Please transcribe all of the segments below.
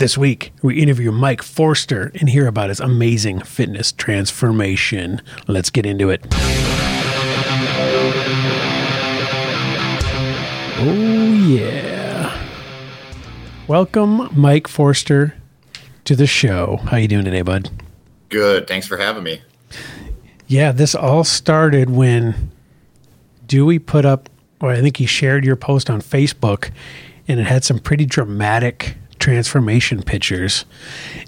This week, we interview Mike Forster and hear about his amazing fitness transformation. Let's get into it. Oh, yeah. Welcome, Mike Forster, to the show. How you doing today, bud? Good. Thanks for having me. Yeah, this all started when Dewey put up, or I think he shared your post on Facebook, and it had some pretty dramatic transformation pictures.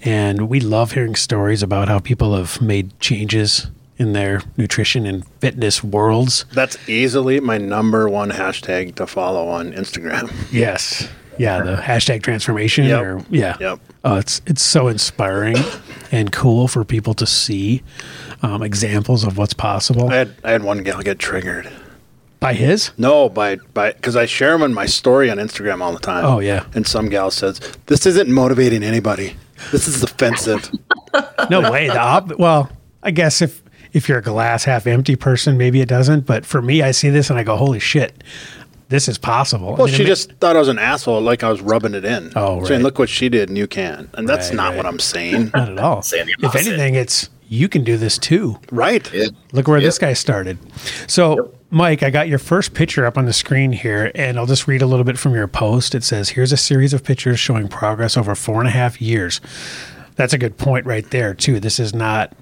And we love hearing stories about how people have made changes in their nutrition and fitness worlds. That's easily my number one hashtag to follow on Instagram. Yes. Yeah, the hashtag transformation Yep. or yeah. Yep. Oh, it's it's so inspiring and cool for people to see um, examples of what's possible. I had I had one gal get triggered. By his? No, by by because I share them in my story on Instagram all the time. Oh, yeah. And some gal says this isn't motivating anybody. This is offensive. No way. The op- well, I guess if if you're a glass half empty person, maybe it doesn't. But for me, I see this and I go, "Holy shit, this is possible." Well, I mean, she just thought I was an asshole, like I was rubbing it in. Oh, right. saying right. look what she did and you can, and that's Right, not right. what I'm saying. not at all. Saying If anything, it's you can do this too. right? Yeah. Look where Yep. this guy started. So, Mike, I got your first picture up on the screen here, and I'll just read a little bit from your post. It says, Here's a series of pictures showing progress over four and a half years. That's a good point right there, too. This is not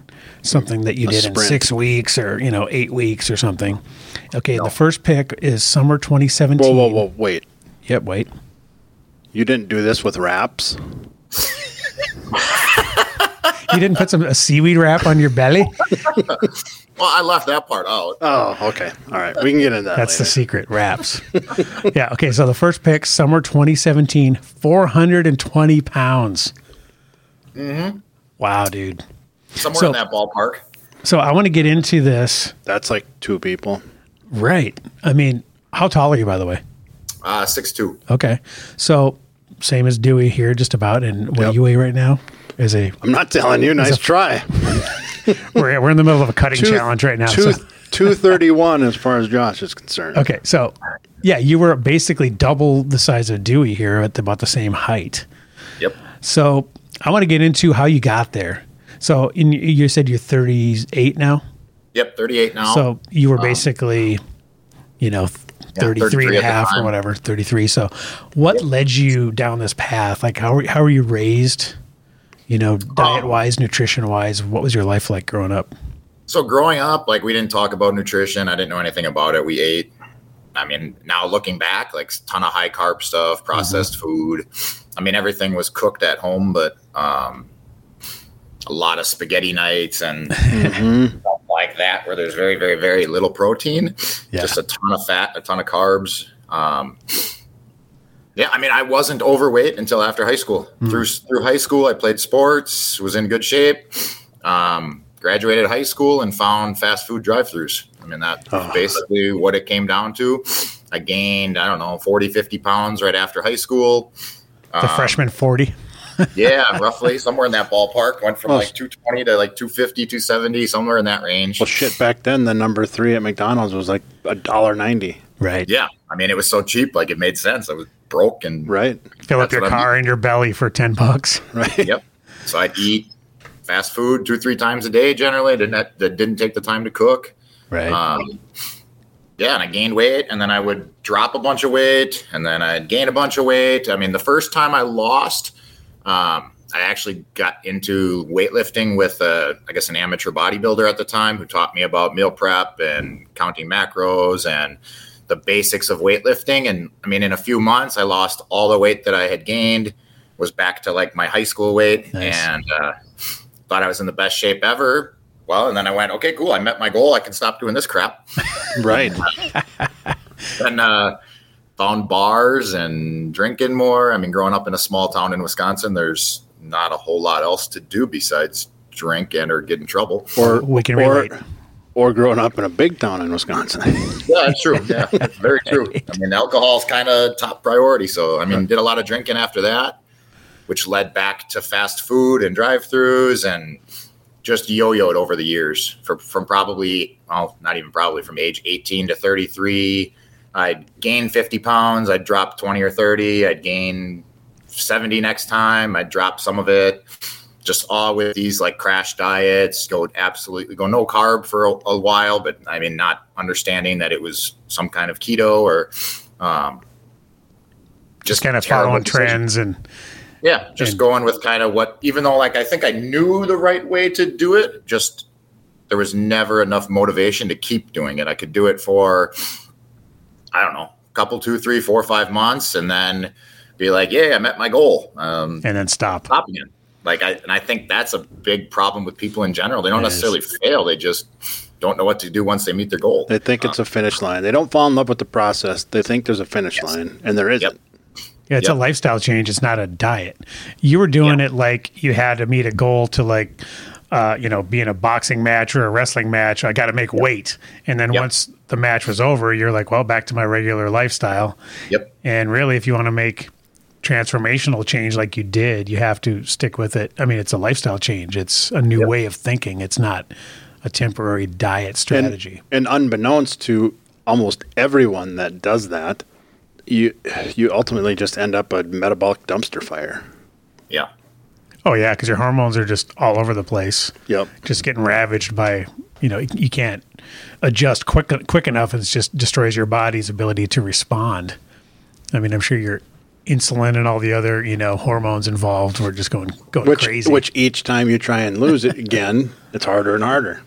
something that you A did in six weeks or, you know, eight weeks or something. Okay, the first pick is summer 2017. Whoa, whoa, whoa! Wait, Yep, wait. you didn't do this with wraps? You didn't put some a seaweed wrap on your belly? Well, I left that part out. Oh, okay. All right, we can get into that. That's the secret wraps. yeah. Okay. So the first pick, summer 2017, 420 pounds. Mm-hmm. Wow, dude. Somewhere so- in that ballpark. So I want to get into this. That's like two people. Right. I mean, how tall are you, by the way? Uh, six two. Okay. So same as Dewey here, just about. And what do you weigh right now? As a I'm not telling you. Nice a- try. we're, we're in the middle of a cutting Two- challenge right now. Two, so- 231 as far as Josh is concerned. Okay, so yeah, you were basically double the size of Dewey here at about the same height. Yep. So I want to get into how you got there. So in, you said you're 38 now. Yep. Thirty eight now. So you were um, basically, you know, 33 and 33 a half or whatever, 33. So what led you down this path? Like how were, how were you raised? You know, diet wise, nutrition wise, what was your life like growing up? So growing up, like we didn't talk about nutrition. I didn't know anything about it. We ate. I mean, now looking back, like ton of high carb stuff, processed food. I mean, everything was cooked at home, but um, a lot of spaghetti nights and stuff like that, where there's very, very, very little protein, Yeah. just a ton of fat, a ton of carbs. Um, yeah, I mean, I wasn't overweight until after high school. Hmm. Through through high school, I played sports, was in good shape. Um, graduated high school and found fast food drive-throughs. I mean, that's Oh. Ah. basically what it came down to. I gained, I don't know, 40, 50 pounds right after high school. The um, freshman 40. Yeah, roughly somewhere in that ballpark. Went from Well, like 220 to like 250, 270, somewhere in that range. Well, shit, back then the number three at McDonald's was like a dollar ninety, Right. Yeah, I mean, it was so cheap, like it made sense. I was broke and right? Fill up your car and your belly for 10 bucks. Right. yep. So I'd eat fast food two, three times a day. Generally, didn't that didn't take the time to cook. Right. Um, yeah, and I gained weight, and then I would drop a bunch of weight, and then I'd gain a bunch of weight. I mean, the first time I lost, um, I actually got into weightlifting with, uh, I guess, an amateur bodybuilder at the time who taught me about meal prep and counting macros and the basics of weightlifting. And I mean, in a few months, I lost all the weight that I had gained, was back to like my high school weight, Nice. and uh, thought I was in the best shape ever. Well, and then I went, okay, cool. I met my goal. I can stop doing this crap. Right. and uh, found bars and drinking more. I mean, growing up in a small town in Wisconsin, there's not a whole lot else to do besides drink and or get in trouble. Or We can or, relate. Or growing up in a big town in Wisconsin. Yeah, that's true. Yeah, that's very true. I mean, alcohol is kind of top priority. So, I mean, did a lot of drinking after that, which led back to fast food and drive-throughs and just yo-yoed over the years from, from probably, well, not even probably from age 18 to 33. I'd gain 50 pounds. I'd drop 20 or 30. I'd gain 70 next time. I'd drop some of it. Just all with these like crash diets, go absolutely go no carb for a, a while, but I mean, not understanding that it was some kind of keto or um, Just kind of following decision. trends and Yeah, just And- going with kind of what, even though like I think I knew the right way to do it, just there was never enough motivation to keep doing it. I could do it for, I don't know, a couple, two, three, four, five months, and then be like, yeah, I met my goal. Um, and then stop. stop again. Like I, and I think that's a big problem with people in general. They don't It is. necessarily fail; they just don't know what to do once they meet their goal. They think it's a finish line. They don't fall in love with the process. They think there's a finish Yes. line, and there isn't. Yep. Yeah, it's a lifestyle change. It's not a diet. You were doing it like you had to meet a goal to like, uh, you know, be in a boxing match or a wrestling match. I got to make weight, and then Yep. once the match was over, you're like, well, back to my regular lifestyle. Yep. And really, if you want to make transformational change like you did, you have to stick with it. I mean, it's a lifestyle change. It's a new Yep. way of thinking. It's not a temporary diet strategy. and unbeknownst to almost everyone that does that, you you ultimately just end up a metabolic dumpster fire. Yeah. oh yeah, because your hormones are just all over the place. Yep. just getting ravaged by you know you can't adjust quick quick enough and it just destroys your body's ability to respond i mean i'm sure your insulin and all the other you know hormones involved were just going going Which crazy which each time you try and lose it again, it's harder and harder.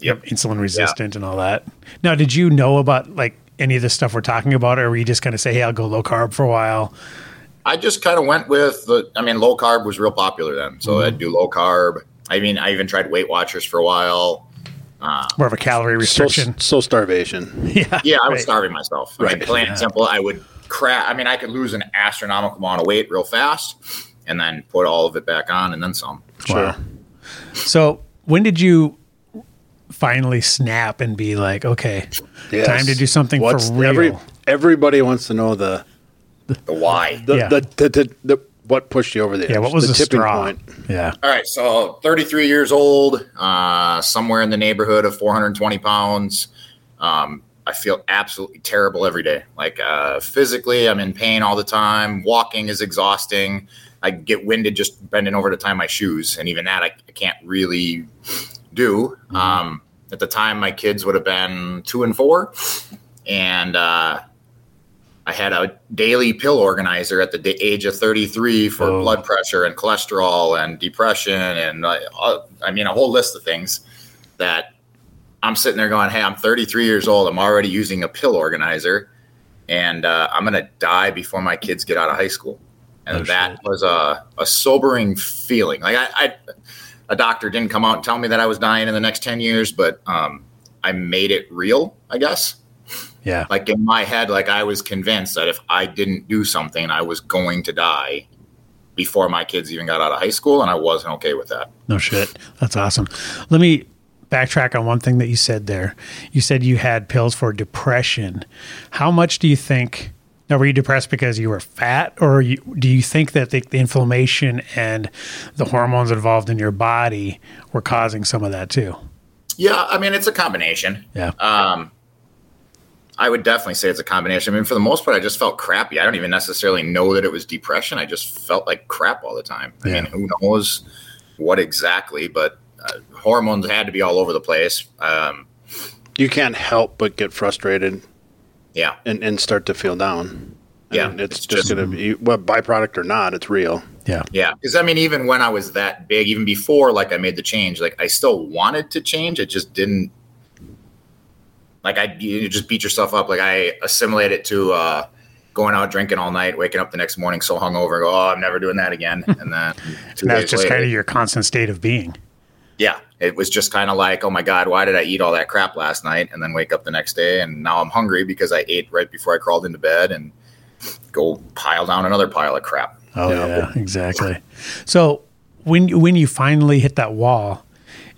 Yep. insulin resistant and all that now did you know about like any of the stuff we're talking about or were you just kind of say hey i'll go low carb for a while I just kind of went with the. I mean, low carb was real popular then, so I'd do low carb. I mean, I even tried Weight Watchers for a while. Uh, more of a calorie restriction so starvation. yeah Yeah, I was right. starving myself. I mean, Right. plain and simple, I would crash. I mean, I could lose an astronomical amount of weight real fast, and then put all of it back on, and then some. Sure. Wow. so when did you finally snap and be like okay Yes. time to do something What's for real Every, everybody wants to know the The why. the, Yeah. the, the, the, the what pushed you over the edge. yeah what was the, tipping straw point? yeah All right, so 33 years old, uh, somewhere in the neighborhood of 420 pounds. Um, I feel absolutely terrible every day. Like uh, physically, I'm in pain all the time. Walking is exhausting. I get winded just bending over to tie my shoes, and even that I, I can't really do. Um, at the time, my kids would have been two and four, and uh, I had a daily pill organizer at the da- age of 33 for Oh. blood pressure and cholesterol and depression and uh, uh, I mean a whole list of things that I'm sitting there going, "Hey, I'm 33 years old. I'm already using a pill organizer, and uh, I'm gonna die before my kids get out of high school." And Oh, that shit. was a, a sobering feeling. Like I, I, a doctor didn't come out and tell me that I was dying in the next 10 years, but um, I made it real, I guess yeah like in my head like i was convinced that if i didn't do something i was going to die before my kids even got out of high school and i wasn't okay with that No shit. That's awesome. Let me backtrack on one thing that you said there. You said you had pills for depression. How much do you think? Now, were you depressed because you were fat, or you, do you think that the, the inflammation and the hormones involved in your body were causing some of that too? yeah i mean it's a combination Yeah. um i would definitely say it's a combination i mean for the most part i just felt crappy i don't even necessarily know that it was depression i just felt like crap all the time i Yeah. mean who knows what exactly but uh, hormones had to be all over the place um You can't help but get frustrated yeah and, and start to feel down. I Yeah, mean, it's, it's just, just- going to be what byproduct or not. It's real. yeah. Yeah, because I mean, even when I was that big, even before like I made the change, like I still wanted to change. It just didn't. Like I, you just beat yourself up. Like I assimilate it to uh, going out drinking all night, waking up the next morning so hungover, go, oh, I'm never doing that again. And then And that's just later, kind of your constant state of being. Yeah, it was just kind of like, oh my god, why did I eat all that crap last night? And then wake up the next day, and now I'm hungry because I ate right before I crawled into bed, and go pile down another pile of crap. Oh Yeah. yeah, exactly. So when when you finally hit that wall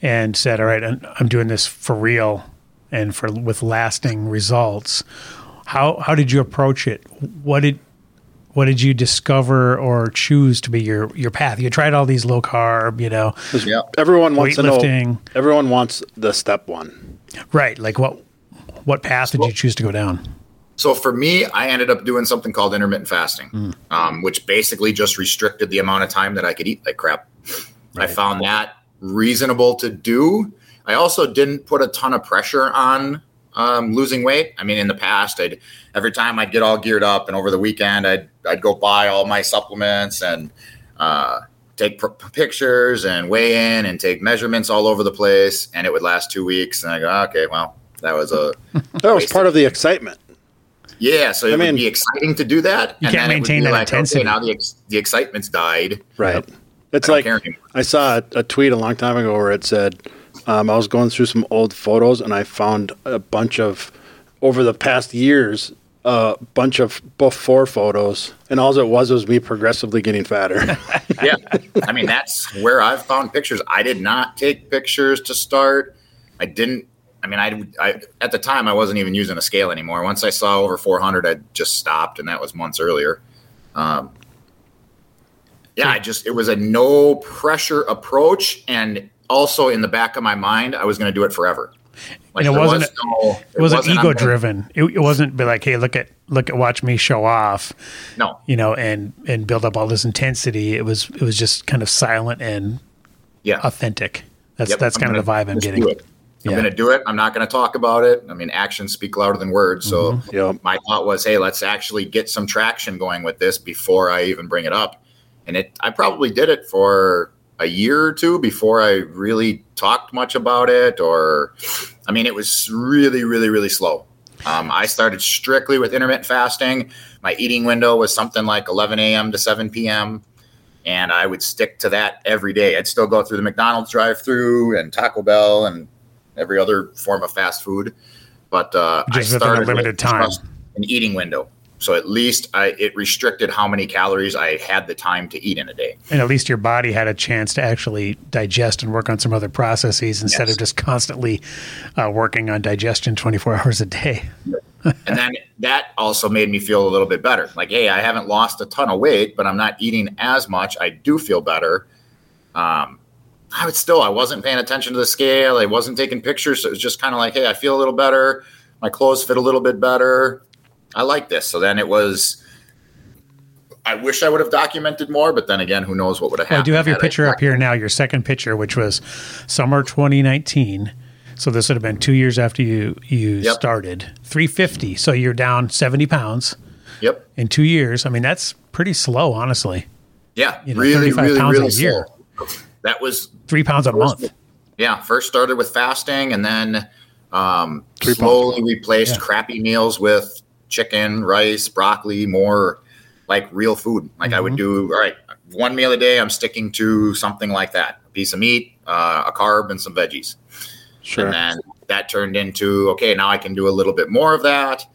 and said, "All right, I'm, I'm doing this for real and for with lasting results," how how did you approach it? What did what did you discover or choose to be your your path? You tried all these low carb, you know, 'Cause Yeah. Everyone wants to know. Everyone wants the step one. right? Like what what path did you choose to go down? So for me, I ended up doing something called intermittent fasting, um, which basically just restricted the amount of time that I could eat like crap. I found that reasonable to do. I also didn't put a ton of pressure on um, losing weight. I mean, in the past, I'd every time I'd get all geared up, and over the weekend, I'd I'd go buy all my supplements and uh, take pr- pictures and weigh in and take measurements all over the place, and it would last two weeks. And I go, okay, well, that was a That was part of the excitement. yeah. So it I mean- would be exciting to do that. You and can't then it would maintain be that like, okay, intensity. now the ex- the excitement's died. Right. It's I like. I saw a, a tweet a long time ago where it said um, I was going through some old photos and I found a bunch of over the past years a bunch of before photos and all it was was me progressively getting fatter. yeah. I mean, that's where I've found pictures. I did not take pictures to start. I didn't. I mean, I, I at the time I wasn't even using a scale anymore. Once I saw over 400, I just stopped, and that was months earlier. Um, yeah, I just it was a no pressure approach, and also in the back of my mind, I was going to do it forever. Like, And it wasn't- was no, It wasn't I'm ego driven. It, it wasn't be like, hey, look at look at watch me show off, No, you know, and and build up all this intensity. It was it was just kind of silent and yeah, authentic. That's Yep, that's I'm kind of the vibe I'm just getting. do it. I'm Yeah. going to do it. I'm not going to talk about it. I mean, actions speak louder than words. So Mm-hmm. yep. my thought was, hey, let's actually get some traction going with this before I even bring it up. And it, I probably did it for a year or two before I really talked much about it. Or, I mean, it was really, really, really slow. Um, I started strictly with intermittent fasting. My eating window was something like 11 a.m. to 7 p.m. And I would stick to that every day. I'd still go through the McDonald's drive-through and Taco Bell and every other form of fast food. But uh, Just I within a limited time. an eating window. So at least I, it restricted how many calories I had the time to eat in a day. And at least your body had a chance to actually digest and work on some other processes instead Yes. of just constantly uh, working on digestion 24 hours a day. and then that also made me feel a little bit better. Like, hey, I haven't lost a ton of weight, but I'm not eating as much. I do feel better. Um, I would still, I wasn't paying attention to the scale. I wasn't taking pictures. So it was just kind of like, hey, I feel a little better. My clothes fit a little bit better. I like this. So then it was. I wish I would have documented more, but then again, who knows what would have happened. I do have your had I picture up here now, your second picture, which was summer 2019. So this would have been two years after you you Yep. started. 350. So you're down 70 pounds Yep. in two years. I mean, that's pretty slow, honestly. Yeah. You know, really, 35 really, pounds a really year. slow. That was Three pounds a month. yeah first started with fasting and then um, Three slowly replaced Yeah. crappy meals with chicken rice broccoli more like real food. Like i would Mm-hmm. do all right one meal a day i'm sticking to something like that. A piece of meat uh, a carb and some veggies. Sure. and then that turned into okay now i can do a little bit more of that.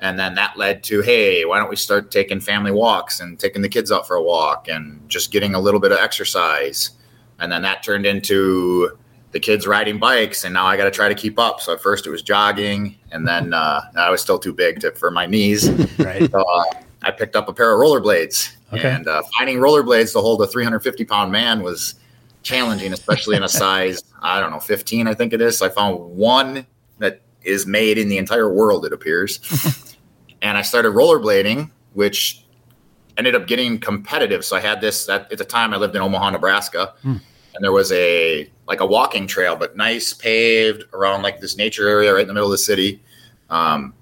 And then that led to hey why don't we start taking family walks and taking the kids out for a walk and just getting a little bit of exercise. And then that turned into the kids riding bikes and now i got to try to keep up. So at first it was jogging and then uh, i was still too big to, for my knees. Right. so uh, i picked up a pair of rollerblades. Okay. and uh, finding rollerblades to hold a 350 pound man was challenging especially in a size i don't know 15 i think it is. So i found one that is made in the entire world it appears. And i started rollerblading which ended up getting competitive. So i had this at, at the time i lived in omaha nebraska. Hmm. And there was a like a walking trail but nice paved around like this nature area right in the middle of the city. Um,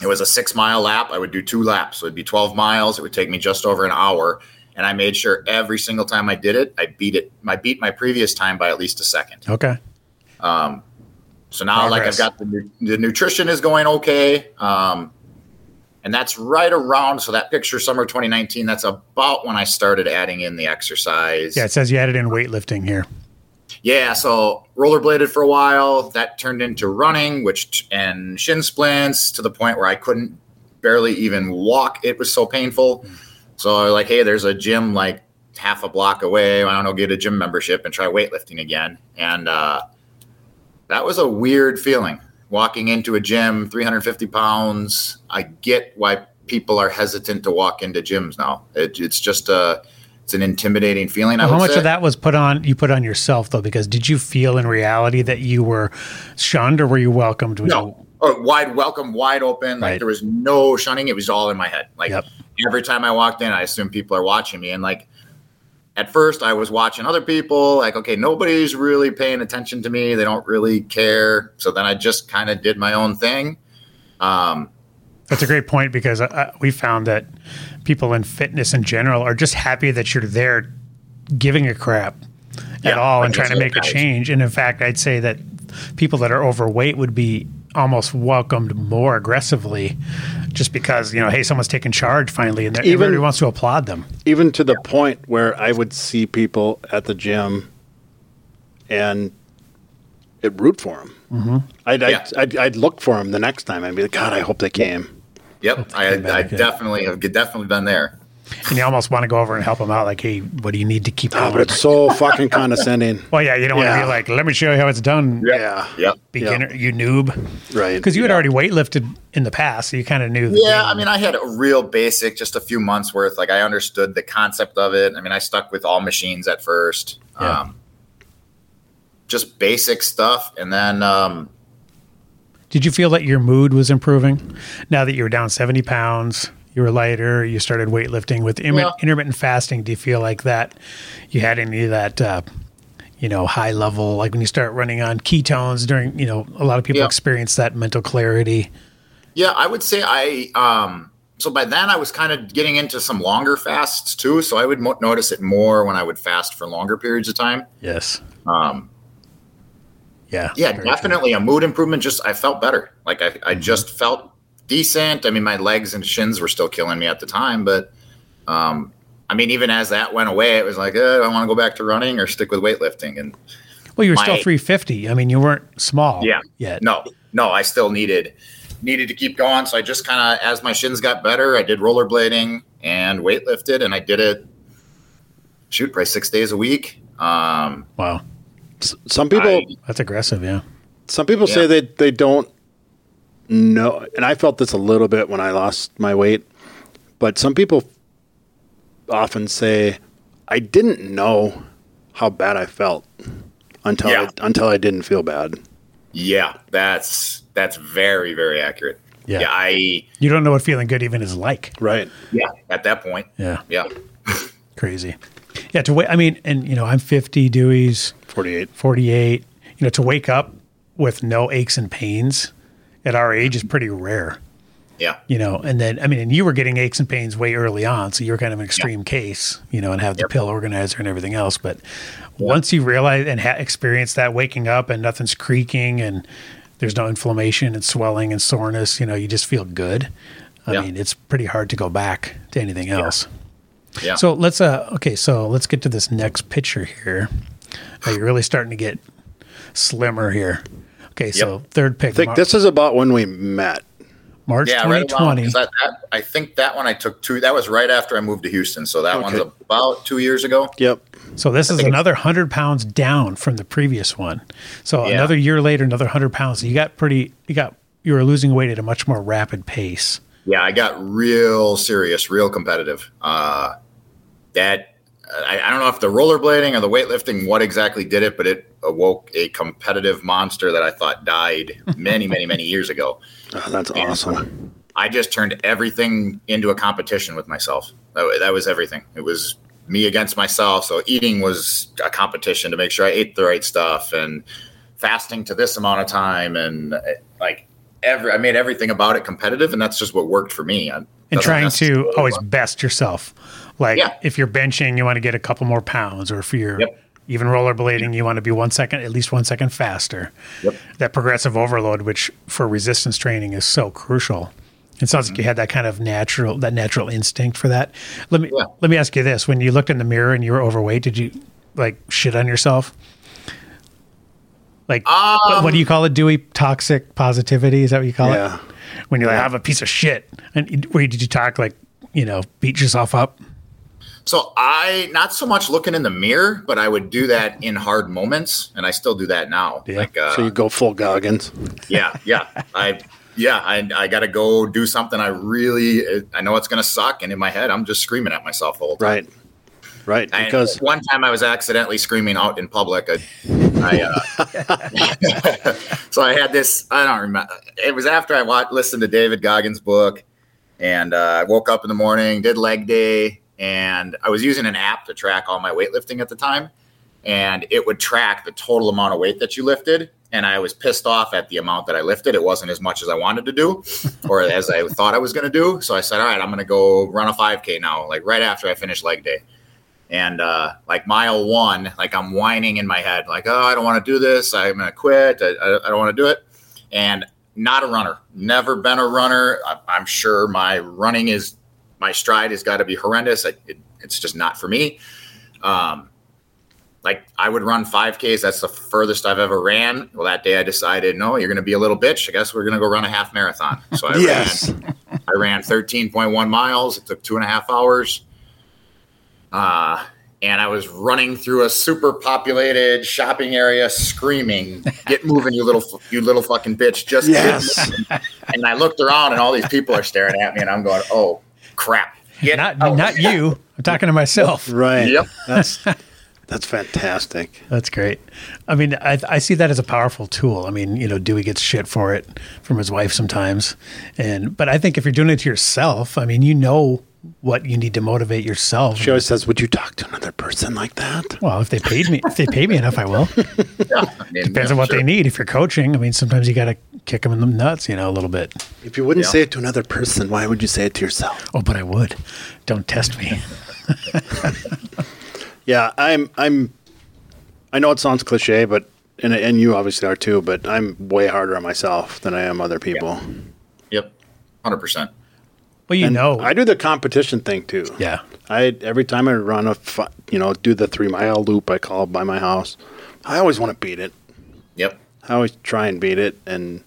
it was a six mile lap. I would do two laps. So it'd be 12 miles. It would take me just over an hour. And i made sure every single time i did it i beat it i beat my previous time by at least a second. Okay. um, so now, like I've got the, the nutrition is going okay, um, and that's right around. So that picture, summer 2019, that's about when I started adding in the exercise. Yeah, it says you added in weightlifting here. Yeah, so rollerbladed for a while. That turned into running, which and shin splints to the point where I couldn't barely even walk. It was so painful. So I was like, hey, there's a gym like half a block away. I don't know, get a gym membership and try weightlifting again. And uh, that was a weird feeling. Walking into a gym, 350 pounds. I get why people are hesitant to walk into gyms now. It, it's just a, it's an intimidating feeling. I How much say. of that was put on you put on yourself though? Because did you feel in reality that you were shunned or were you welcomed? No. You, oh, wide welcome, wide open. Like there was no shunning. It was all in my head. Like Yep. every time I walked in, I assumed people are watching me. And like at first, I was watching other people. Like, okay, nobody's really paying attention to me. They don't really care. So then I just kind of did my own thing. Um, That's a great point because uh, we found that people in fitness in general are just happy that you're there giving a crap at all and trying to make a change. And in fact, I'd say that people that are overweight would be almost welcomed more aggressively just because, you know, hey, someone's taking charge finally and Even- everybody wants to applaud them. even to the point where I would see people at the gym and it root for them. Mm-hmm. I'd, Yeah. I'd, I'd, I'd look for them the next time. I'd be like, God, I hope they came. yep, I, came I definitely have definitely been there. And you almost want to go over and help them out like, hey, what do you need to keep Oh, but it's so fucking condescending. well, yeah, you don't want to Yeah. be like, let me show you how it's done, Yeah. Yeah. beginner, you noob. Right. Because you had already weightlifted in the past, so you kind of knew. The Yeah, game. I mean, I had a real basic, just a few months worth. Like, I understood the concept of it. I mean, I stuck with all machines at first, Yeah. um, just basic stuff, and then um, Did you feel that your mood was improving now that you were down 70 pounds? You were lighter. You started weightlifting with Yeah. intermittent fasting. Do you feel like that you had any of that, uh, you know, high level, like when you start running on ketones during, you know, a lot of people Yeah. experience that mental clarity. yeah, I would say I. Um, so by then, I was kind of getting into some longer fasts too. So I would mo- notice it more when I would fast for longer periods of time. Yes. Um, Yeah. yeah, Very true. definitely a mood improvement. Just I felt better. Like I, Mm-hmm. I just felt decent. I mean, my legs and shins were still killing me at the time, but um, I mean, even as that went away, it was like, uh, do I want to go back to running or stick with weightlifting? And Well, you were still 350. I mean, you weren't small yeah, yet. no, no, I still needed needed to keep going. So I just kind of, as my shins got better, I did rollerblading and weightlifted, and I did it. Shoot, probably six days a week. Um, Wow. S- Some people, I- That's aggressive. Yeah. some people say Yeah. they, they don't know. And I felt this a little bit when I lost my weight, but some people often say, I didn't know how bad I felt until, Yeah. I, until I didn't feel bad. yeah, that's that's very very accurate. Yeah. yeah I You don't know what feeling good even is like. Right. yeah at that point. Yeah. Yeah. Crazy. Yeah. To wait. I mean, and, you know, I'm 50, Dewey's 48. 48. You know, to wake up with no aches and pains at our age is pretty rare. Yeah. You know, and then I mean, and you were getting aches and pains way early on, so you were kind of an extreme case, you know, and have the Yep. pill organizer and everything else. But once you realize and ha- experience that waking up and nothing's creaking and there's no inflammation and swelling and soreness, you know, you just feel good. I Yeah. mean, it's pretty hard to go back to anything else. Yeah. So let's uh okay, so let's get to this next picture here. You're really starting to get slimmer here. Okay, so third pick, I think Mar- this is about when we met. March yeah, right around, 2020. 'cause that, that, I think that one I took two. That was right after I moved to Houston, so that one's Okay. about two years ago. Yep. So this is another hundred pounds down from the previous one. So Yeah. another year later, another hundred pounds. You got pretty. You got you were losing weight at a much more rapid pace. Yeah, I got real serious, real competitive. Uh, that I, I don't know if the rollerblading or the weightlifting, what exactly did it, but it awoke a competitive monster that I thought died many, many, many years ago. Oh, that's awesome. I just turned everything into a competition with myself. That, that was everything. It was me against myself. So eating was a competition to make sure I ate the right stuff and fasting to this amount of time and uh, like every I made everything about it competitive and that's just what worked for me. And trying to always best yourself. Like Yeah. if you're benching, you want to get a couple more pounds, or if you're Yep. even rollerblading, you want to be one second, at least one second faster. Yep. That progressive overload, which for resistance training is so crucial. It sounds like you had that kind of natural, that natural instinct for that. Let me Yeah. let me ask you this: When you looked in the mirror and you were overweight, did you like shit on yourself? Like what, what do you um. call it? Dewey toxic positivity? Is that what you call Yeah. it? When you're like, I have a piece of shit, and where did you talk like, you know, beat yourself up? So I not so much looking in the mirror, but I would do that in hard moments, and I still do that now. Yeah. Like, uh, So you go full Goggins. yeah, yeah, I, yeah, I, I got to go do something. I really, I know it's gonna suck, and in my head, I'm just screaming at myself the whole time. Right. Right, And because one time I was accidentally screaming out in public. I, I uh, so I had this. I don't remember. It was after I watched, listened to David Goggins' book, and uh, I woke up in the morning, did leg day, and I was using an app to track all my weightlifting at the time, and it would track the total amount of weight that you lifted. And I was pissed off at the amount that I lifted. It wasn't as much as I wanted to do, or as I thought I was going to do. So I said, "All right, I'm going to go run a 5K now." Like right after I finish leg day and uh, like mile one, like I'm whining in my head, like, oh, I don't want to do this. I'm going to quit. I, I, I don't want to do it. And not a runner, never been a runner. I, I'm sure my running is, my stride has got to be horrendous. I, it, it's just not for me. Um, like I would run 5Ks. That's the furthest I've ever ran. Well, that day I decided, no, you're going to be a little bitch. I guess we're going to go run a half marathon. So I yes, ran, I ran 13.1 miles. It took two and a half hours. Uh, and I was running through a super populated shopping area, screaming, "Get moving, you little, you little fucking bitch!" Just get yes, moving." and I looked around, and all these people are staring at me, and I'm going, "Oh crap!" Get Not out. not you. I'm talking to myself. right. Yep. That's that's fantastic. That's great. I mean, I, I see that as a powerful tool. I mean, you know, Dewey gets shit for it from his wife sometimes, and but I think if you're doing it to yourself, I mean, you know what you need to motivate yourself. She always says, "Would you talk to another person like that?" Well, if they paid me, if they pay me enough, I will. Yeah, I mean, Depends yeah, on what sure. they need. If you're coaching, I mean, sometimes you got to kick them in the nuts, you know, a little bit. If you wouldn't Yeah. say it to another person, why would you say it to yourself? Oh, but I would. Don't test me. Yeah, I'm. I'm. I know it sounds cliche, but and and you obviously are too. But I'm way harder on myself than I am other people. Yep, hundred percent. Well, you And know, I do the competition thing too. yeah. I every time I run a, fi- you know, do the three mile loop I call by my house. I always want to beat it. Yep. I always try and beat it, and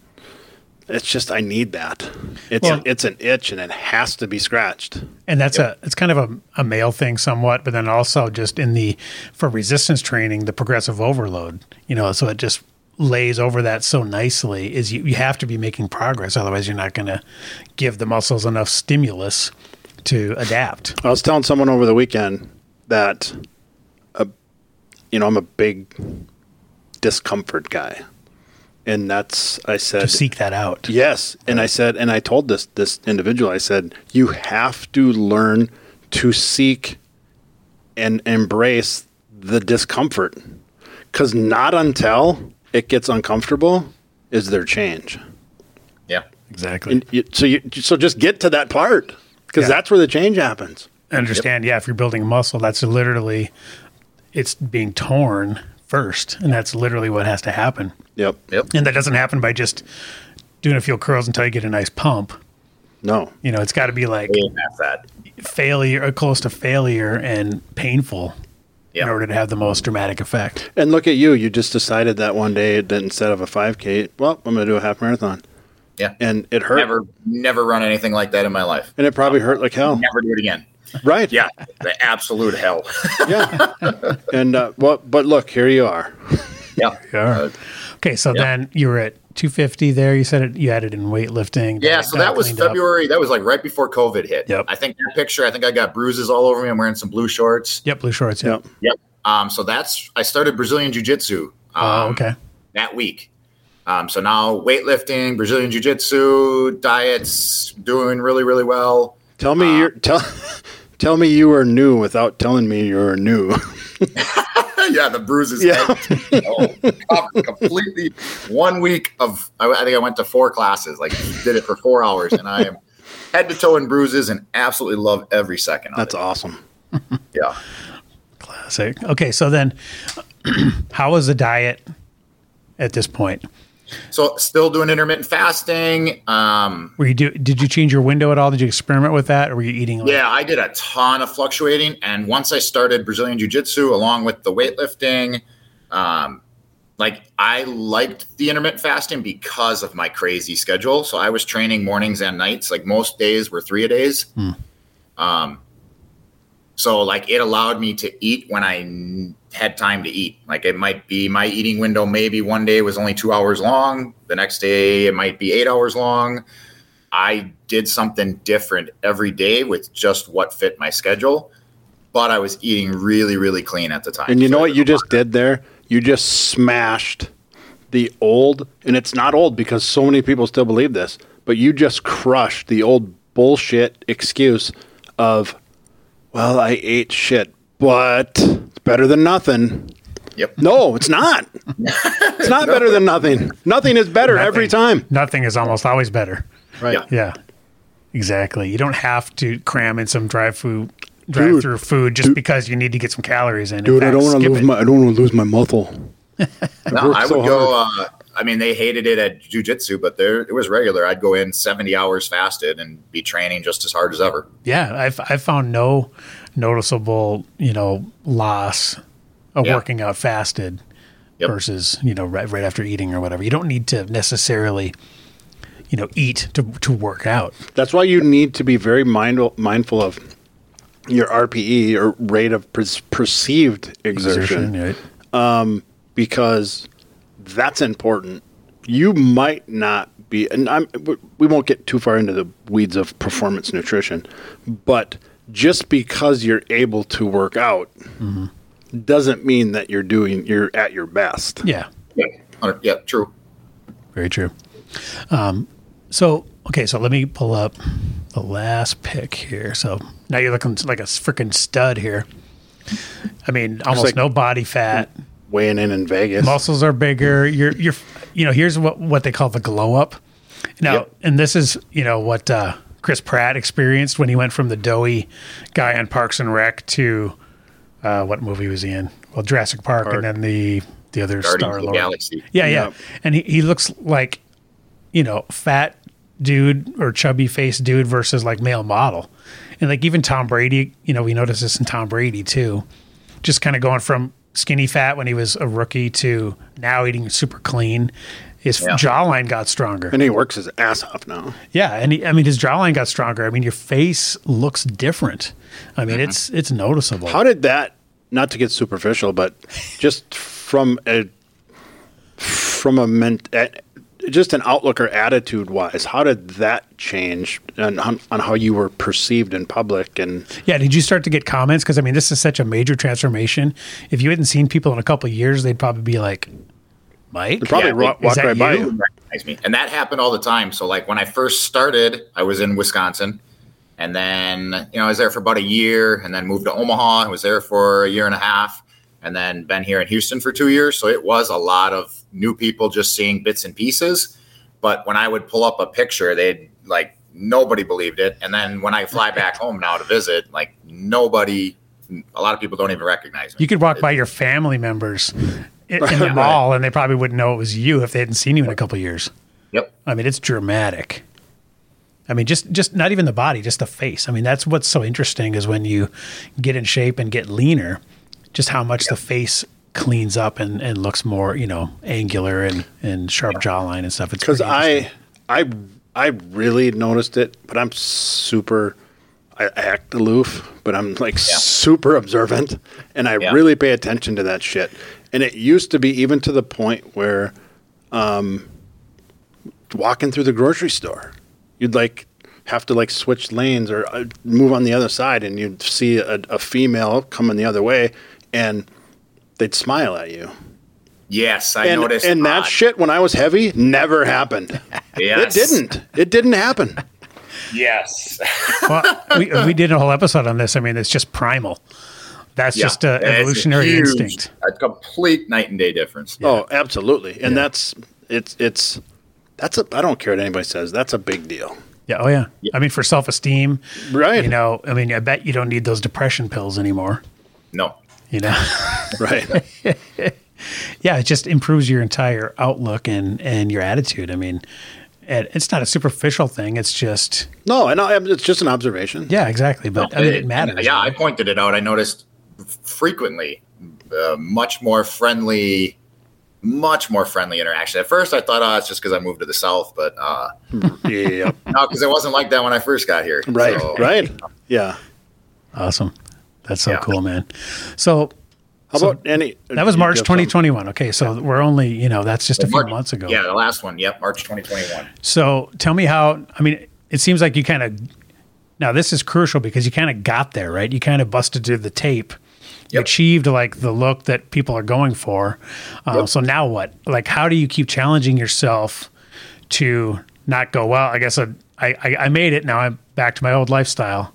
it's just I need that. It's Well- it's an itch, and it has to be scratched. And that's a it's kind of a, a male thing somewhat, but then also just in the for resistance training, the progressive overload, you know, so it just lays over that so nicely is you, you have to be making progress, otherwise you're not gonna give the muscles enough stimulus to adapt. I was telling someone over the weekend that, uh, you know, I'm a big discomfort guy, and that's I said To seek that out. Yes, and I said, and I told this this individual, I said, you have to learn to seek and embrace the discomfort, because not until it gets uncomfortable is there change. Yeah. Exactly. And you, so you so just get to that part, because Yeah. that's where the change happens. understand yeah if you're building a muscle that's literally it's being torn first and that's literally what has to happen Yep. Yep. and that doesn't happen by just doing a few curls until you get a nice pump No. you know it's got to be like Way that. failure uh, close to failure and painful Yeah. in order to have the most dramatic effect And look at you. You just decided that one day that instead of a 5K, well, I'm going to do a half marathon. Yeah. And it hurt. Never, never run anything like that in my life. And it probably hurt like hell. Never do it again. Right. Yeah, the absolute hell. Yeah. and, uh, well, but look, here you are. yeah. Yeah. okay so Yeah. then you were at 250 there you said it, you added in weightlifting Yeah, so that was cleaned up. February. That was like right before COVID hit. Yep. I think that picture. I think I got bruises all over me. I'm wearing some blue shorts. yep blue shorts yep, Yep. Yep. Um. So that's I started Brazilian Jiu Jitsu. Um, oh okay That week. Um. So now weightlifting, Brazilian Jiu Jitsu, diets, doing really really well. Tell me you're tell tell me you are new without telling me you're new. yeah, the bruises. Yeah. oh, completely. One week of I, I think I went to four classes. Like did it for four hours, and I am head to toe in bruises and absolutely love every second of That's it. awesome. Yeah. Classic. Okay, so then how was the diet at this point? So still doing intermittent fasting. Um, Were you do did you change your window at all? Did you experiment with that or were you eating like yeah, I did a ton of fluctuating, and once I started Brazilian Jiu Jitsu along with the weightlifting, um, like I liked the intermittent fasting because of my crazy schedule. So I was training mornings and nights. Like most days were three a days. Um, so like it allowed me to eat when I had time to eat. Like it might be my eating window. Maybe one day was only two hours long. The next day it might be eight hours long. I did something different every day with just what fit my schedule. but I was eating really, really clean at the time. And you know what you just did there? You just smashed the old, and it's not old because so many people still believe this, but you just crushed the old bullshit excuse of, well, I ate shit, but it's better than nothing. Yep. No, it's not. It's not better than nothing. Nothing is better every time. Nothing is almost always better. Right. Yeah. Yeah, exactly. You don't have to cram in some drive food, drive through food just because you need to get some calories in. In Dude, I don't want to lose it. my I don't want to lose my muscle. No, I would so go. Uh, I mean, they hated it at jujitsu, but there it was regular. I'd go in seventy hours fasted and be training just as hard as ever. Yeah, I've I found no noticeable, you know, loss of Yeah. working out fasted Yep. versus you know right right after eating or whatever. You don't need to necessarily, you know, eat to to work out. That's why you need to be very mindful mindful of your RPE or rate of per- perceived exertion, right? Um, because that's important. You might not be, and I'm, we won't get too far into the weeds of performance nutrition, but just because you're able to work out doesn't mean that you're doing you're at your best. Yeah, Yeah, yeah, true. very true. Um, so okay, so let me pull up the last pick here. So now you're looking like a freaking stud here. I mean, almost like- no body fat. Weighing in in Vegas, muscles are bigger. You're you're you know here's what what they call the glow up. Now, Yep. and this is you know what uh, Chris Pratt experienced when he went from the doughy guy on Parks and Rec to uh, what movie was he in? Well, Jurassic Park, Park. and then the the other Star Lord. Galaxy. Yeah, yeah, Yep. and he, he looks like you know fat dude or chubby faced dude versus like male model, and like even Tom Brady. You know, we noticed this in Tom Brady too, just kind of going from skinny fat when he was a rookie to now eating super clean. His Yeah. jawline got stronger. and he works his ass off now. Yeah, and he, I mean his jawline got stronger. I mean your face looks different. I mean mm-hmm. it's it's noticeable. How did that? Not to get superficial, but just from a from a ment, just an outlook or attitude wise, how did that change on, on, on how you were perceived in public? And Yeah, did you start to get comments? Because I mean, this is such a major transformation. If you hadn't seen people in a couple of years, they'd probably be like, "Mike, probably Yeah, wa- is walk that right by you? you. me. And that happened all the time. So like when I first started, I was in Wisconsin and then, you know, I was there for about a year and then moved to Omaha. I was there for a year and a half and then been here in Houston for two years. So it was a lot of new people just seeing bits and pieces. But when I would pull up a picture, they'd like nobody believed it. And then when I fly back home now to visit, like nobody, a lot of people don't even recognize me. You could walk by your family members in, the Right. mall, and they probably wouldn't know it was you if they hadn't seen you in a couple of years. Yep. I mean, it's dramatic. I mean, just just not even the body, just the face. I mean, that's what's so interesting is when you get in shape and get leaner, just how much the face cleans up and, and looks more, you know, angular and, and sharp jawline and stuff. It's because I. I, I really noticed it, but I'm super. I act aloof, but I'm like super observant, and I Yeah. really pay attention to that shit. And it used to be even to the point where, um, walking through the grocery store, you'd like have to like switch lanes or uh, move on the other side, and you'd see a, a female coming the other way, and they'd smile at you. Yes, I And, noticed. and that odd. shit when I was heavy never happened. Yes. It didn't. It didn't happen. Yes. well, we, we did a whole episode on this. I mean, it's just primal. That's Yeah. just an It's a evolutionary huge- instinct. A complete night and day difference. Oh, absolutely. And Yeah. that's it's it's that's a I don't care what anybody says. That's a big deal. Yeah. Oh, yeah. I mean, for self esteem, Right. You know, I mean, I bet you don't need those depression pills anymore. No. You know, Right. yeah, it just improves your entire outlook and and your attitude. I mean, and it's not a superficial thing. It's just no, and I, it's just an observation. yeah, exactly. But I mean, it matters. Yeah, I pointed it out. I noticed frequently uh, much more friendly, much more friendly interaction. At first, I thought, oh, it's just because I moved to the south, but uh, Yeah. no, because it wasn't like that when I first got here. Right. So, Right. Yeah. awesome. That's so Yeah. cool, man. So How So about any that was March have some- 2021. Okay, so we're only you know that's just a few months ago. Yeah, the last one. Yep, March 2021. So tell me how. I mean, it seems like you kind of Now this is crucial because you kind of got there, right? You kind of busted through the tape. Yep. achieved like the look that people are going for. Um, Yep. So now what? Like, how do you keep challenging yourself to not go well? I guess I, I, I made it. Now I'm back to my old lifestyle.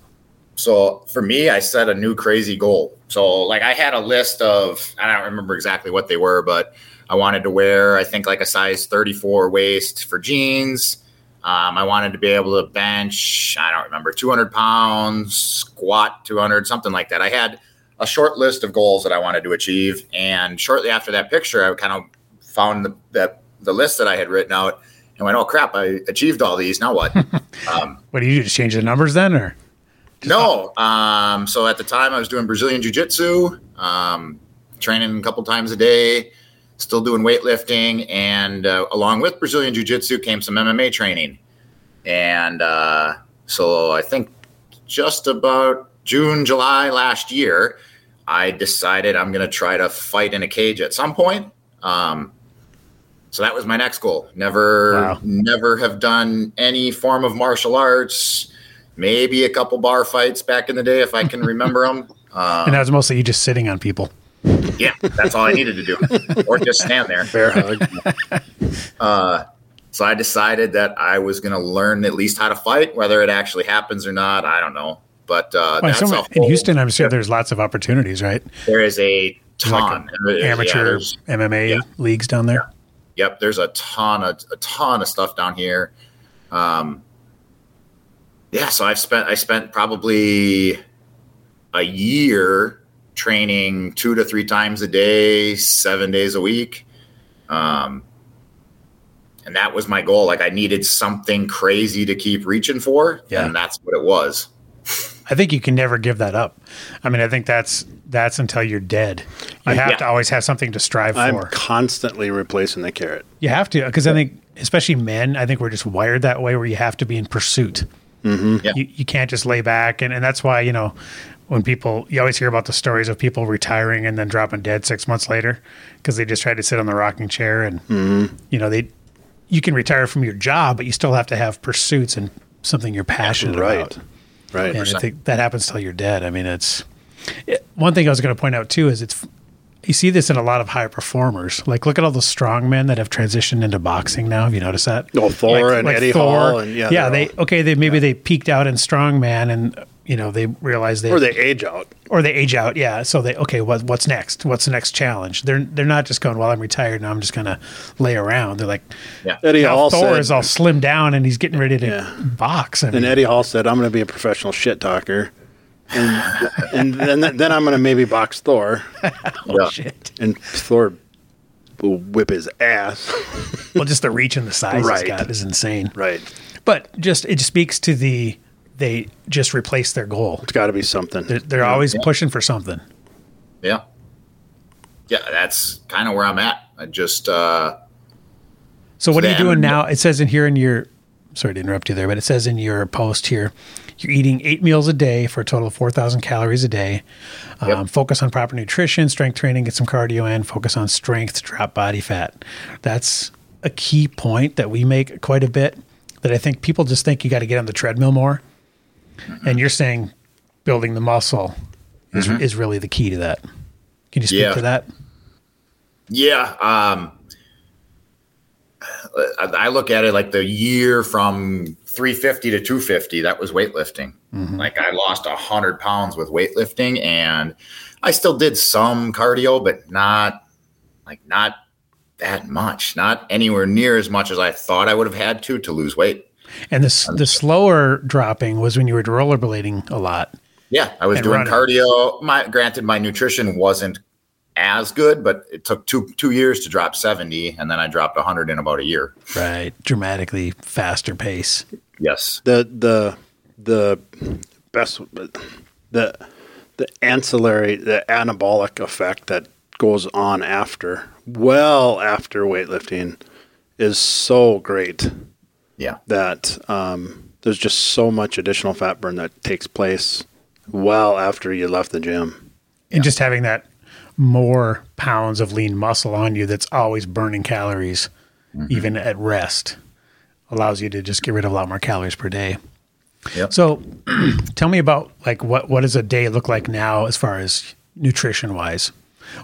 So for me, I set a new crazy goal. So like I had a list of I don't remember exactly what they were, but I wanted to wear I think like a size 34 waist for jeans. Um, I wanted to be able to bench I don't remember 200 pounds, squat 200, something like that. I had a short list of goals that I wanted to achieve, and shortly after that picture, I kind of found the that the list that I had written out and went, "Oh crap! I achieved all these. Now what?" um, What do you do? Just change the numbers then, or no. Um, so at the time, I was doing Brazilian Jiu Jitsu, um, training a couple times a day, still doing weightlifting. And uh, along with Brazilian Jiu Jitsu came some MMA training. And uh, so I think just about June, July last year, I decided I'm going to try to fight in a cage at some point. Um, so that was my next goal. Never, Wow. never have done any form of martial arts. Maybe a couple bar fights back in the day, if I can remember them. and Um, that was mostly you just sitting on people. yeah, that's all I needed to do, or just stand there. Fair hug. Uh, so I decided that I was going to learn at least how to fight. Whether it actually happens or not, I don't know. But uh, Well, that's some- a in Houston, I'm sure there's lots of opportunities, right? There is a Like ton There is- Amateur there's- MMA yeah. leagues down there. Yep, there's a ton of a ton of stuff down here. Um, yeah, so I've spent I spent probably a year training two to three times a day, seven days a week. Um, and that was my goal. Like I needed something crazy to keep reaching for, Yeah. and that's what it was. I think you can never give that up. I mean, I think that's that's until you're dead. You have yeah. to always have something to strive for. I'm for. constantly replacing the carrot. You have to, because I think, especially men, I think we're just wired that way where you have to be in pursuit. Yeah. You, you can't just lay back. And, and that's why, you know, when people, you always hear about the stories of people retiring and then dropping dead six months later because they just tried to sit on the rocking chair. And, mm-hmm. you know, they, you can retire from your job, but you still have to have pursuits and something you're passionate Right. about. Right. And I think that happens till you're dead. I mean, it's it- one thing I was going to point out too is it's you see this in a lot of high performers. Like, look at all the strong men that have transitioned into boxing now. Have you noticed that? Oh, Thor and Eddie Hall and- yeah, yeah, they're all- okay. They maybe they peaked out in strongman, and you know they realize they Or they age out. or they age out. Yeah, so they okay. What what's next? What's the next challenge? They're they're not just going. Well, I'm retired now. I'm just gonna lay around. They're like, Yeah. Eddie Hall Thor said, is all slimmed down and he's getting ready to Yeah. box. I and Eddie Hall said, "I'm going to be a professional shit talker." And, and then, then I'm going to maybe box Thor, Yeah. shit. and Thor will whip his ass. Well, just the reach and the size Right. he's got is insane. right. But just it speaks to the they just replaced their goal. It's got to be something. They're, they're always Yeah. pushing for something. Yeah. Yeah, that's kind of where I'm at. I just uh So what are you doing now? It says in here in your sorry to interrupt you there, but it says in your post here, you're eating eight meals a day for a total of four thousand calories a day. Um, Yep. Focus on proper nutrition, strength training, get some cardio in. Focus on strength, to drop body fat. That's a key point that we make quite a bit. That I think people just think you got to get on the treadmill more, and you're saying building the muscle is, is really the key to that. Can you speak Yeah. to that? Yeah. Um, I look at it like the year from 350 to 250, that was weightlifting. Mm-hmm. Like I lost 100 pounds with weightlifting and I still did some cardio, but not like not that much, not anywhere near as much as I thought I would have had to to lose weight. And this the slower dropping was when you were rollerblading a lot. Yeah, I was doing running. cardio. My granted, my nutrition wasn't as good, but it took two two years to drop 70, and then I dropped 100 in about a year. Right. Dramatically faster pace. Yes. the the the best the the ancillary the anabolic effect that goes on after well after weightlifting is so great Yeah. that um, there's just so much additional fat burn that takes place well after you left the gym And just having that more pounds of lean muscle on you that's always burning calories, mm-hmm. even at rest, allows you to just get rid of a lot more calories per day. Yep. So, tell me about like what what does a day look like now as far as nutrition wise?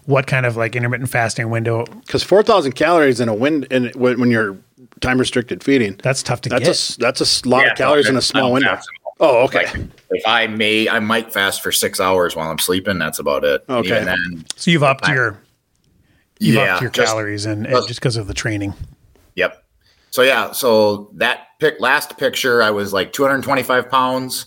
What kind of like intermittent fasting window? Because four thousand calories in a wind in when when you're time restricted feeding, That's tough to that's get. a s- that's a lot Yeah, of calories in a small don't window. Fast. Oh, okay. Like, if I may, I might fast for six hours while I'm sleeping. That's about it. Okay. Even then, so you've upped I- your you've yeah, upped your just- calories and, and just- just because of the training. Yep. So yeah, so that pic last picture, I was like 225 pounds.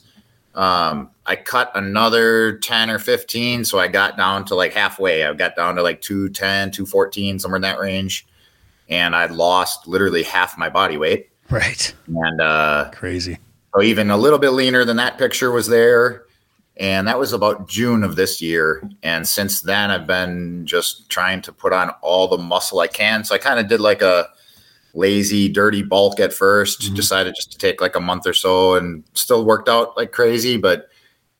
Um, I cut another 10 or 15, so I got down to like halfway. I got down to like 210, 214, somewhere in that range, and I lost literally half my body weight. Right. And uh, Crazy. So even a little bit leaner than that picture was there. And that was about June of this year. And since then, I've been just trying to put on all the muscle I can. So I kind of did like a lazy, dirty bulk at 1st decided just to take like a month or so and still worked out like crazy, but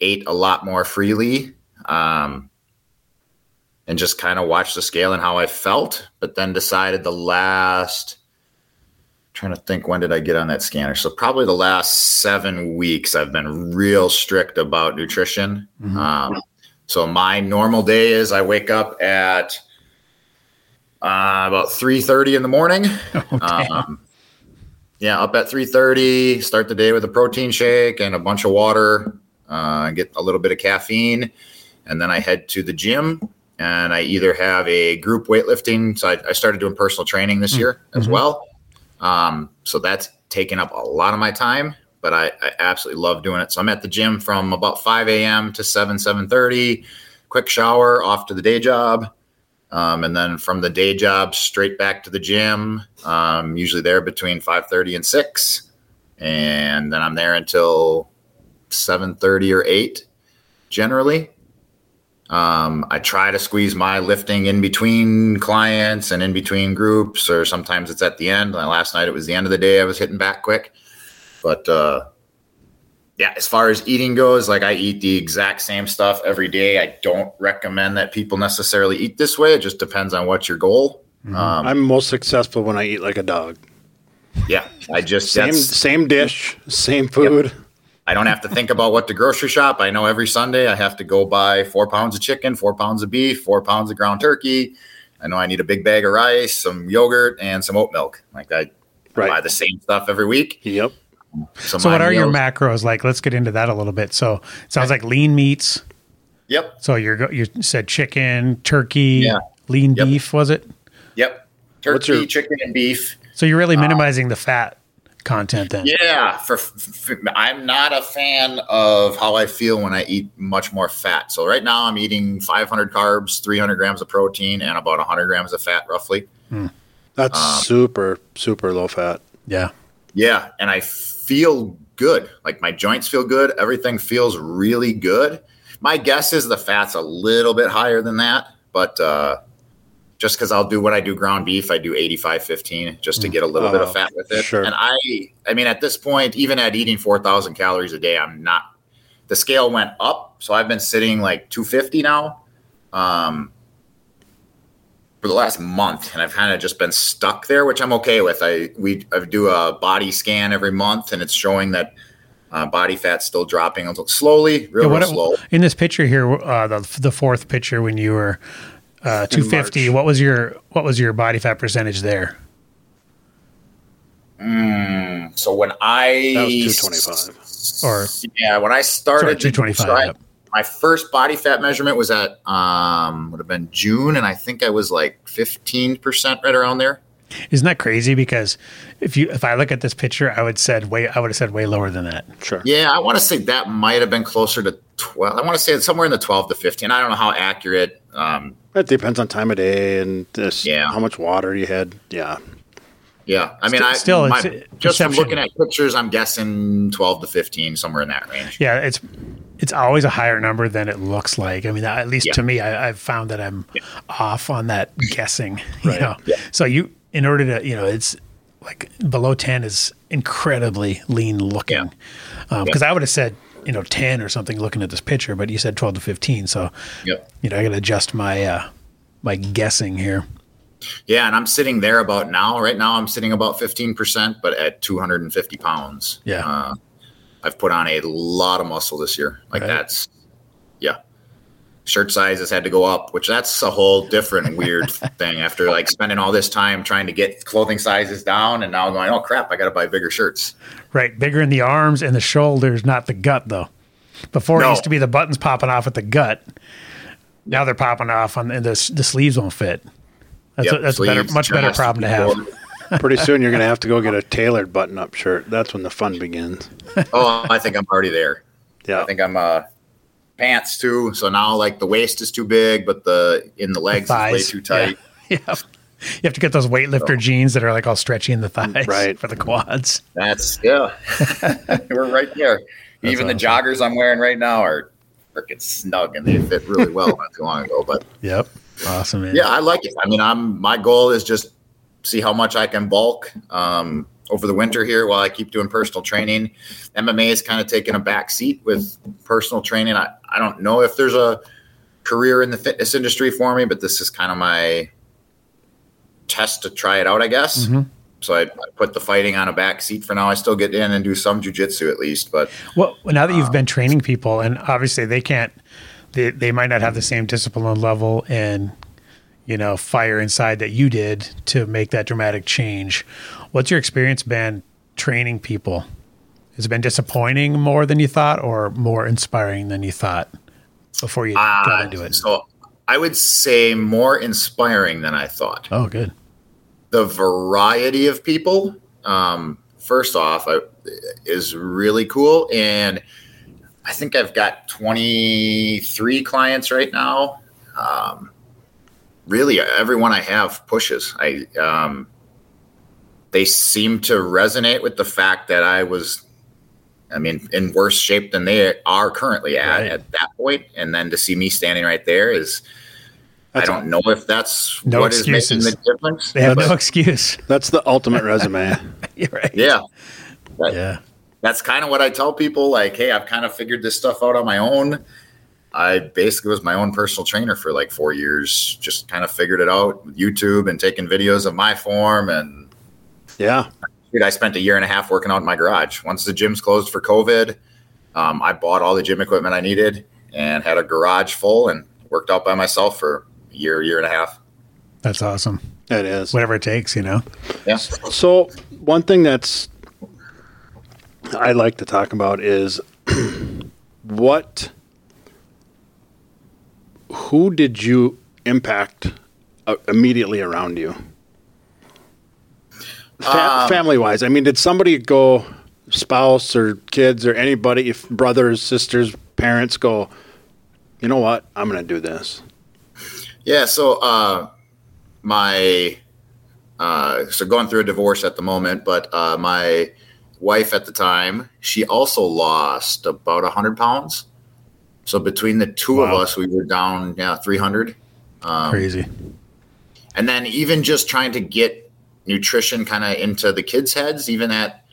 ate a lot more freely. Um, and just kind of watched the scale and how I felt, but then decided the last trying to think when did I get on that scanner? So probably the last seven weeks I've been real strict about nutrition. Um, so my normal day is I wake up at uh, about three thirty in the morning. Um, yeah, up at three thirty. Start the day with a protein shake and a bunch of water. Uh, get a little bit of caffeine, and then I head to the gym. And I either have a group weightlifting. So I, I started doing personal training this year as well. Um, so that's taken up a lot of my time, but I, I absolutely love doing it. So I'm at the gym from about 5 a.m. to 7, 7.30, quick shower, off to the day job. Um, and then from the day job straight back to the gym, um, usually there between 5.30 and 6. And then I'm there until 7.30 or 8 generally. Um, I try to squeeze my lifting in between clients and in between groups, or sometimes it's at the end. Like last night, it was the end of the day. I was hitting back quick, but uh, yeah, as far as eating goes, like I eat the exact same stuff every day. I don't recommend that people necessarily eat this way. It just depends on what's your goal. Um, I'm most successful when I eat like a dog. yeah, I just Same same dish, same food. I don't have to think about what to grocery shop. I know every Sunday I have to go buy four pounds of chicken, four pounds of beef, four pounds of ground turkey. I know I need a big bag of rice, some yogurt, and some oat milk. Like I buy the same stuff every week. Yep. So my what are your macros like? Let's get into that a little bit. So it sounds like lean meats. Yep, So you're you said chicken, turkey, Yeah. lean Yep. beef, was it? yep. Turkey, your- chicken, and beef. So you're really uh, minimizing the fat content then. Yeah, for, for I'm not a fan of how I feel when I eat much more fat. So right now I'm eating 500 carbs, 300 grams of protein, and about 100 grams of fat, roughly. That's Um, super super low fat. Yeah. Yeah, and I feel good. Like my joints feel good. Everything feels really good. My guess is the fat's a little bit higher than that, but uh, just because I'll do when I do ground beef, I do 85 15 just to get a little bit of Oh, fat with it. sure. And I, I mean, at this point, even at eating 4,000 calories a day, I'm not, the scale went up. So I've been sitting like 250 now. Um, for the last month, and I've kind of just been stuck there, which I'm okay with. I we I do a body scan every month, and it's showing that uh, body fat's still dropping slowly, real, Yeah, real slow. in this picture here, uh, the the fourth picture when you were uh, 250, what was your what was your body fat percentage there? So when I That was 225. Or yeah, when I started Sorry, 225, so I- yep. My first body fat measurement was at um would have been June, and I think I was like 15 percent, right around there. Isn't that crazy? Because if you if I look at this picture, I would said way I would have said way lower than that. Sure. Yeah, I want to say that might have been closer to 12. I want to say it's somewhere in the 12 to 15. I don't know how accurate. Um, It depends on time of day and this, Yeah. how much water you had. Yeah. yeah, I mean, Still- I still, my- it's- just from perception. looking at pictures, I'm guessing 12 to 15, somewhere in that range. Yeah, it's it's always a higher number than it looks like. I mean, at least Yeah. to me, I, I've found that I'm off on that guessing. You Right. know, so you in order to you know it's like below ten is incredibly lean looking. Because I would have said you know ten or something looking at this picture, but you said twelve to fifteen, so Yep. you know I got to adjust my uh, my guessing here. Yeah, and I'm sitting there about now. Right now, I'm sitting about 15%, but at 250 pounds. Yeah. Uh, I've put on a lot of muscle this year. Like Right. that's yeah. Shirt sizes had to go up, which that's a whole different weird thing after like spending all this time trying to get clothing sizes down and now going, oh crap, I got to buy bigger shirts. Right. Bigger in the arms and the shoulders, not the gut, though. Before it used to be the buttons popping off at the gut. Now they're popping off on and the, the sleeves won't fit. That's, Yep, a, that's a better, much better problem to have. Pretty soon you're going to have to go get a tailored button up shirt. That's when the fun begins. oh, I think I'm already there. Yeah. I think I'm uh pants too. So now like the waist is too big, but the in the legs is way too tight. Yeah. yeah. You have to get those weightlifter jeans that are like all stretchy in the thighs Right. for the quads. That's yeah. We're right there. Even the joggers I'm wearing right now are freaking snug and they fit really well not too long ago. But Yep. Awesome, man. yeah, I like it. I mean, I'm my goal is just see how much I can bulk um, over the winter here while I keep doing personal training. MMA is kind of taking a back seat with personal training. I, I don't know if there's a career in the fitness industry for me, but this is kind of my test to try it out, I guess. Mhm. So I, I put the fighting on a back seat for now. I still get in and do some jujitsu at least, but Well, now that you've been training people, and obviously they can't, they, they might not have the same discipline level and, you know, fire inside that you did to make that dramatic change. What's your experience been training people? Has it been disappointing more than you thought or more inspiring than you thought before you got uh, into it? so I would say more inspiring than I thought. Oh, good. the variety of people um, first off I, is really cool and i think i've got 23 clients right now um, really everyone i have pushes i um, they seem to resonate with the fact that i was i mean in worse shape than they are currently at Right. at that point and then to see me standing right there is That's, i don't know if that's No what is making excuses. the difference They have no excuse. that's the ultimate resume. You're right. yeah That- Yeah. that's kind of what I tell people. Like, hey, I've kind of figured this stuff out on my own. I basically was my own personal trainer for like four years. Just kind of figured it out with YouTube and taking videos of my form. And Yeah. Dude, I spent a year and a half working out in my garage. Once the gyms closed for COVID, um, I bought all the gym equipment I needed and had a garage full and worked out by myself for a year, year and a half. That's awesome. It is. Whatever it takes, you know? Yeah. So one thing that's I like to talk about is what who did you impact uh, immediately around you? Fa- Um, family wise, I mean, did somebody go, spouse or kids or anybody, if brothers, sisters, parents go, you know what, I'm going to do this? Yeah, so uh my uh so going through a divorce at the moment, but uh my wife at the time, she also lost about a hundred pounds. So between the two of us, we were down yeah, three hundred. Um, Crazy. and then even just trying to get nutrition kind of into the kids' heads, even at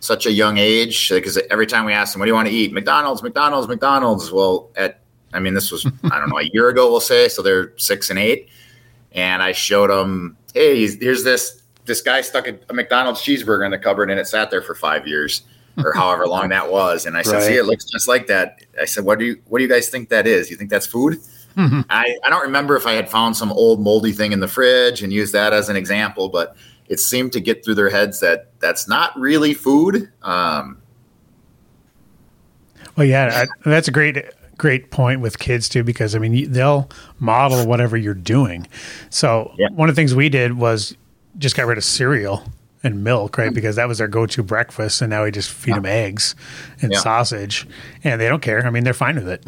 such a young age, because every time we ask them, "What do you want to eat?" McDonald's, McDonald's, McDonald's. Well, at I mean, this was I don't know a year ago, we'll say. So they're six and eight, and I showed them, "Hey, here's this this guy stuck a, McDonald's cheeseburger in the cupboard, and it sat there for five years." or however long that was, and I said, Right. "See, it looks just like that." I said, "What do you What do you guys think that is? You think that's food?" Mm-hmm. I, I don't remember if I had found some old moldy thing in the fridge and used that as an example, but it seemed to get through their heads that that's not really food. Um, Well, yeah, I, that's a great great point with kids too, because I mean they'll model whatever you're doing. So Yeah. one of the things we did was just got rid of cereal and milk, right? Because that was their go-to breakfast, and now we just feed them eggs and Yeah. sausage, and they don't care. I mean, they're fine with it.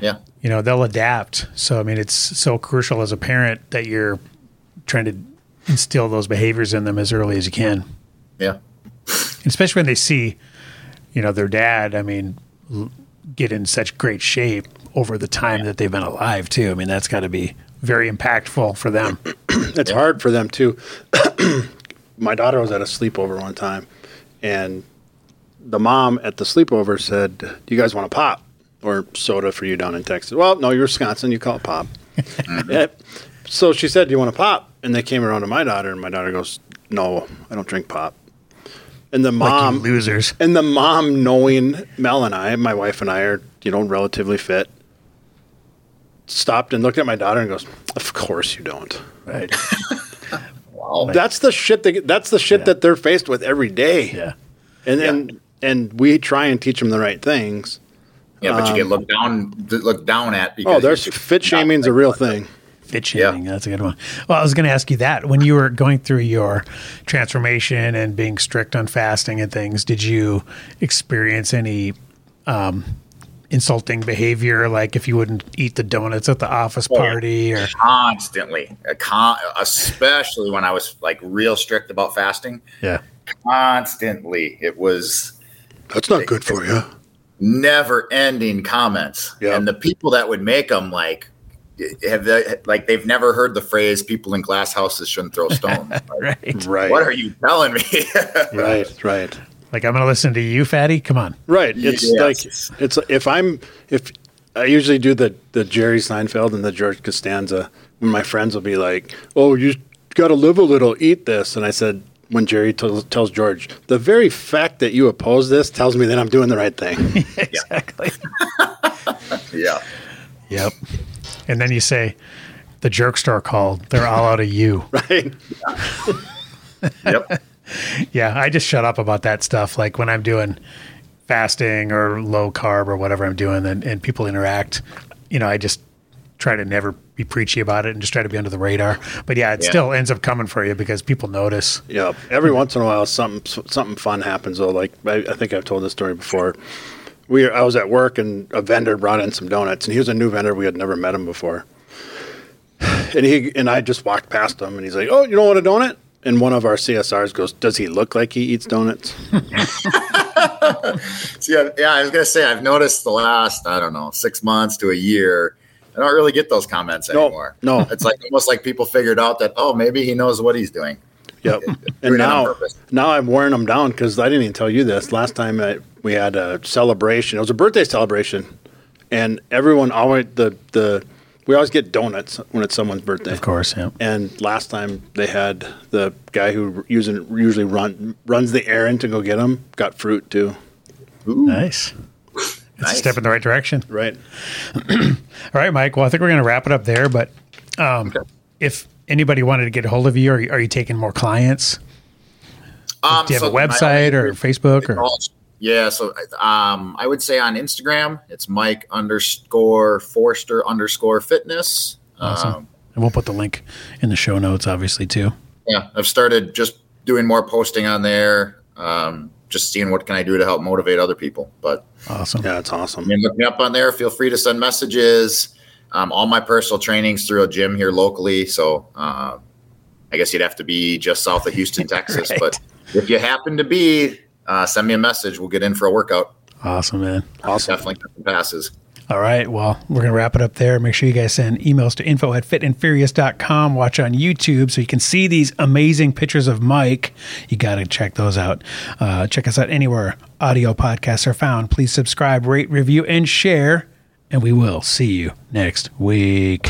yeah, You know, they'll adapt. So I mean, it's so crucial as a parent that you're trying to instill those behaviors in them as early as you can yeah, especially when they see, you know, their dad. I mean, l- get in such great shape over the time that they've been alive too. I mean, that's got to be very impactful for them. It's hard for them too. My daughter was at a sleepover one time, and the mom at the sleepover said, "Do you guys want a pop or soda for you down in Texas?" Well, no, you're Wisconsin. You call it pop. Mm-hmm. Yep. So she said, "Do you want a pop?" And they came around to my daughter, and my daughter goes, "No, I don't drink pop." And the Like mom, losers. and the mom knowing Mel and I, my wife and I are, you know, relatively fit, stopped and looked at my daughter and goes, "Of course you don't." Right. Wow. That's the shit. That, that's the shit Yeah. that they're faced with every day. Yeah. And and and we try and teach them the right things. yeah, but you get looked down looked down at because Um, Oh, there's fit shaming's a real thing. Fit shaming. That's a good one. Well, I was going to ask you that when you were going through your transformation and being strict on fasting and things, did you experience any um, insulting behavior, like if you wouldn't eat the donuts at the office Oh, party, or constantly, con- especially when I was like real strict about fasting. yeah, Constantly, it was That's not good for you. never ending comments Yeah. and the people that would make them like have they, like they've never heard the phrase people in glass houses shouldn't throw stones Like, right, Right. what are you telling me Right. Right. like I'm going to listen to you, fatty. Come on, Right. It's Yes. like it's if I'm if I usually do the the Jerry Seinfeld and the George Costanza when my friends will be like, "Oh, you got to live a little, eat this," and I said. When Jerry tells, tells George, the very fact that you oppose this tells me that I'm doing the right thing. exactly. yeah yep. And then you say, the jerk store called. They're all out of you. right? yep Yeah, I just shut up about that stuff. Like when I'm doing fasting or low carb or whatever I'm doing, and, and people interact, you know, I just try to never be preachy about it and just try to be under the radar. But yeah, it Yeah. still ends up coming for you because people notice. Yeah. Every once in a while, something something fun happens. Though, like I, I think I've told this story before. We I was at work and a vendor brought in some donuts, and he was a new vendor. We had never met him before. And he and I just walked past him, and he's like, "Oh, you don't want a donut?" And one of our CSRs goes, "Does he look like he eats donuts?" I, yeah i was gonna say i've noticed the last i don't know six months to a year i don't really get those comments anymore no. it's like almost like people figured out that oh maybe he knows what he's doing Yep. And it now, now I'm wearing them down because I didn't even tell you this. Last time I, we had a celebration. It was a birthday celebration, and everyone always the the we always get donuts when it's someone's birthday. Of course, yeah. And last time they had the guy who using usually run runs the errand to go get them got fruit too. Nice. It's a Nice. step in the right direction. Right. All right, Mike. Well, I think we're going to wrap it up there. But um, if anybody wanted to get a hold of you, are you, are you taking more clients? um, Do you have so a my website only- or Facebook or? Yeah, so um, I would say on Instagram, it's Mike underscore Forster underscore fitness. Awesome. Um, And we'll put the link in the show notes, obviously, too. yeah, I've started just doing more posting on there, um, just seeing what can I do to help motivate other people. But Awesome. Yeah, it's awesome. I mean, look me up on there. Feel free to send messages. Um, all my personal trainings through a gym here locally. So uh, I guess you'd have to be just south of Houston, Texas. Right. But if you happen to be, uh, send me a message. We'll get in for a workout. Awesome, man. Awesome. Definitely passes. All right. Well, we're going to wrap it up there. Make sure you guys send emails to info at fitandfurious.com. Watch on YouTube so you can see these amazing pictures of Mike. You got to check those out. Uh, check us out anywhere audio podcasts are found. Please subscribe, rate, review, and share. And we will see you next week.